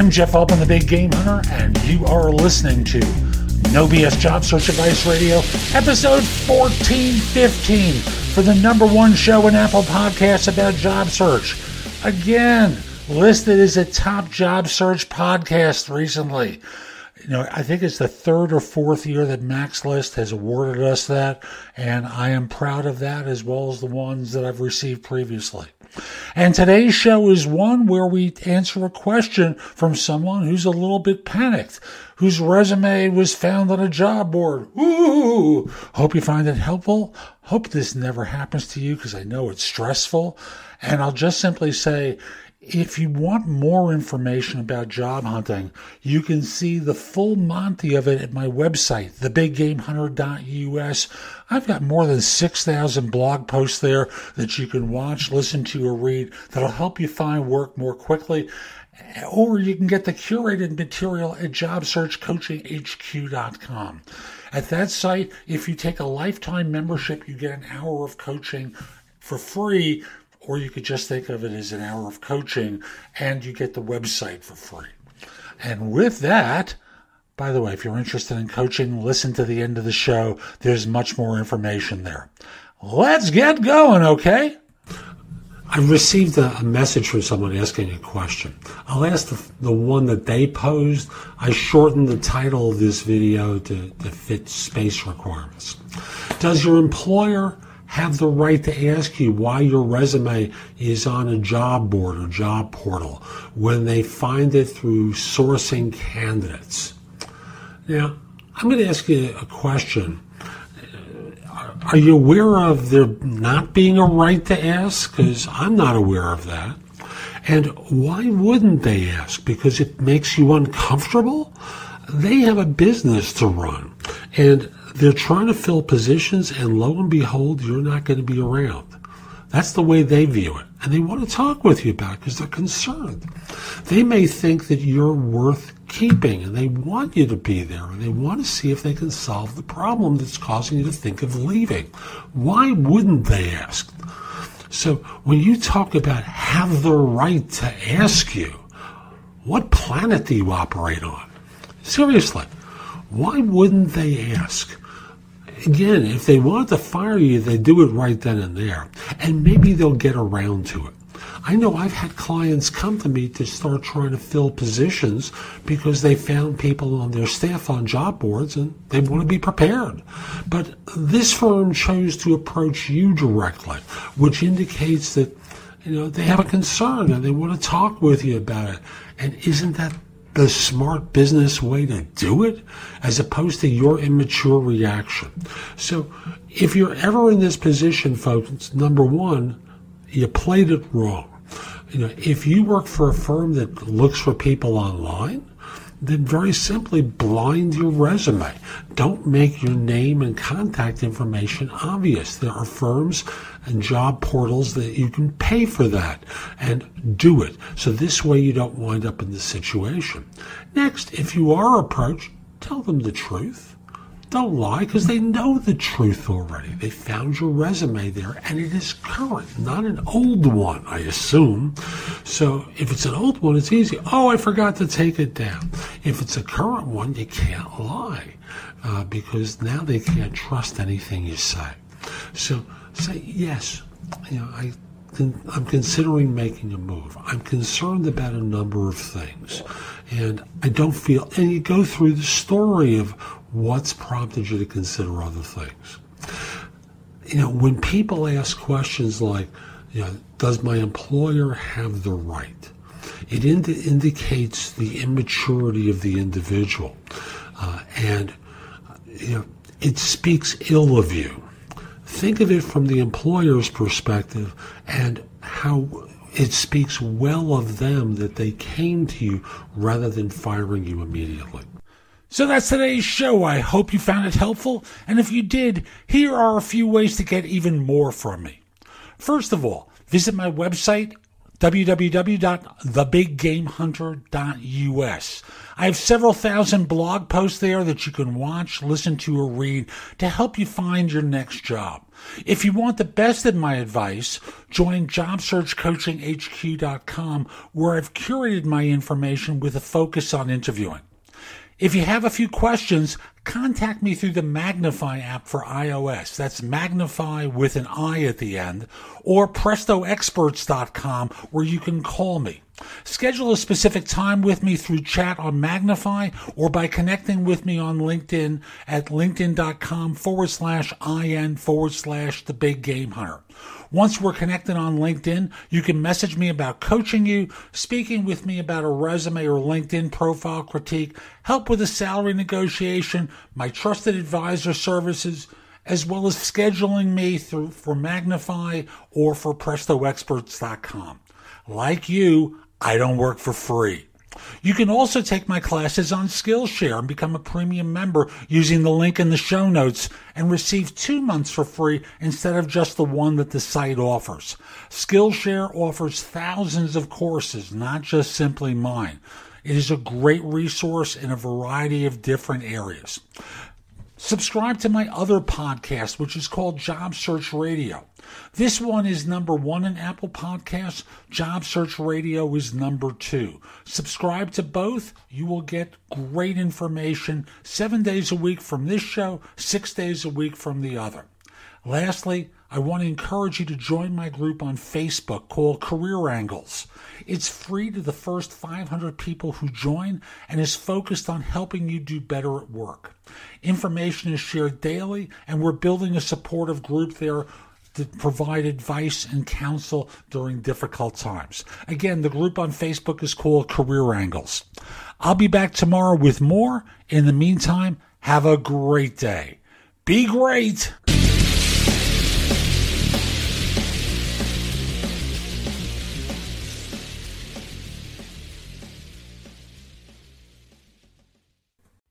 I'm Jeff Altman, the Big Game Hunter, and you are listening to No BS Job Search Advice Radio, episode 1415 for the number one show in Apple Podcasts about job search. Again, listed as a top job search podcast recently. You know, I think it's the third or fourth year that Max List has awarded us that, and I am proud of that as well as the ones that I've received previously. And today's show is one where we answer a question from someone who's a little bit panicked, whose resume was found on a job board. Ooh! Hope you find it helpful. Hope this never happens to you because I know it's stressful. And I'll just simply say, if you want more information about job hunting, you can see the full Monty of it at my website, thebiggamehunter.us. I've got more than 6,000 blog posts there that you can watch, listen to, or read that'll help you find work more quickly. Or you can get the curated material at jobsearchcoachinghq.com. At that site, if you take a lifetime membership, you get an hour of coaching for free or you could just think of it as an hour of coaching and you get the website for free. And with that, by the way, if you're interested in coaching, listen to the end of the show. There's much more information there. Let's get going, okay? I received a, message from someone asking a question. I'll ask the, the one that they posed. I shortened the title of this video to, to fit space requirements. Does your employer have the right to ask you why your resume is on a job board or job portal when they find it through sourcing candidates. Now, I'm going to ask you a question. Are you aware of there not being a right to ask? Because I'm not aware of that. And why wouldn't they ask? Because it makes you uncomfortable? They have a business to run. And they're trying to fill positions, and lo and behold, you're not going to be around. That's the way they view it. And they want to talk with you about it because they're concerned. They may think that you're worth keeping and they want you to be there and they want to see if they can solve the problem that's causing you to think of leaving. Why wouldn't they ask? So when you talk about have the right to ask you, what planet do you operate on? Seriously, why wouldn't they ask? Again, if they want to fire you, they do it right then and there. And maybe they'll get around to it. I know I've had clients come to me to start trying to fill positions because they found people on their staff on job boards and they want to be prepared. But this firm chose to approach you directly, which indicates that you know they have a concern and they want to talk with you about it. And isn't that the smart business way to do it as opposed to your immature reaction. So if you're ever in this position, folks, number one, you played it wrong. You know, if you work for a firm that looks for people online, then very simply blind your resume. Don't make your name and contact information obvious. There are firms and job portals that you can pay for that and do it. So this way you don't wind up in this situation. Next, if you are approached, tell them the truth. Don't lie because they know the truth already. They found your resume there and it is current, not an old one, I assume. So if it's an old one, it's easy. Oh, I forgot to take it down. If it's a current one, you can't lie uh, because now they can't trust anything you say. So say, yes, you know, I I'm considering making a move. I'm concerned about a number of things. And I don't feel, and you go through the story of What's prompted you to consider other things? You know, when people ask questions like, you know, does my employer have the right? It indi- indicates the immaturity of the individual. Uh, and, you know, it speaks ill of you. think of it from the employer's perspective and how it speaks well of them that they came to you rather than firing you immediately. So that's today's show. I hope you found it helpful. And if you did, here are a few ways to get even more from me. First of all, visit my website, www.thebiggamehunter.us. I have several thousand blog posts there that you can watch, listen to, or read to help you find your next job. If you want the best of my advice, join JobSearchCoachingHQ.com where I've curated my information with a focus on interviewing. If you have a few questions, contact me through the Magnifi app for iOS. That's Magnifi with an I at the end, or PrestoExperts.com where you can call me. Schedule a specific time with me through chat on Magnifi or by connecting with me on LinkedIn at linkedin.com forward slash IN forward slash the big game hunter. Once we're connected on LinkedIn, you can message me about coaching you, speaking with me about a resume or LinkedIn profile critique, help with a salary negotiation, my trusted advisor services, as well as scheduling me through for Magnifi or for PrestoExperts.com. Like you, I don't work for free. You can also take my classes on Skillshare and become a premium member using the link in the show notes and receive two months for free instead of just the one that the site offers. Skillshare offers thousands of courses, not just simply mine. It is a great resource in a variety of different areas. Subscribe to my other podcast, which is called Job Search Radio. This one is number one in Apple Podcasts. Job Search Radio is number two. Subscribe to both. You will get great information seven days a week from this show, six days a week from the other. Lastly, I want to encourage you to join my group on Facebook called Career Angles. It's free to the first 500 people who join and is focused on helping you do better at work. Information is shared daily, and we're building a supportive group there to provide advice and counsel during difficult times. Again, the group on Facebook is called Career Angles. I'll be back tomorrow with more. In the meantime, have a great day. Be great.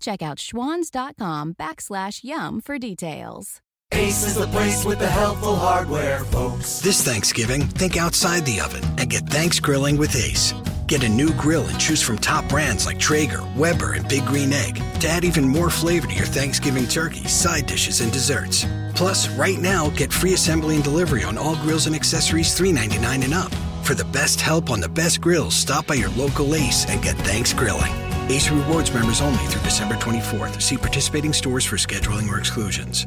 Check out schwans.com backslash yum for details. Ace is the place with the helpful hardware, folks. This Thanksgiving, think outside the oven and get thanks grilling with Ace. Get a new grill and choose from top brands like Traeger, Weber, and Big Green Egg to add even more flavor to your Thanksgiving turkey, side dishes, and desserts. Plus, right now, get free assembly and delivery on all grills and accessories $3.99 and up. For the best help on the best grills, stop by your local Ace and get thanks grilling. Ace Rewards members only through December 24th. See participating stores for scheduling or exclusions.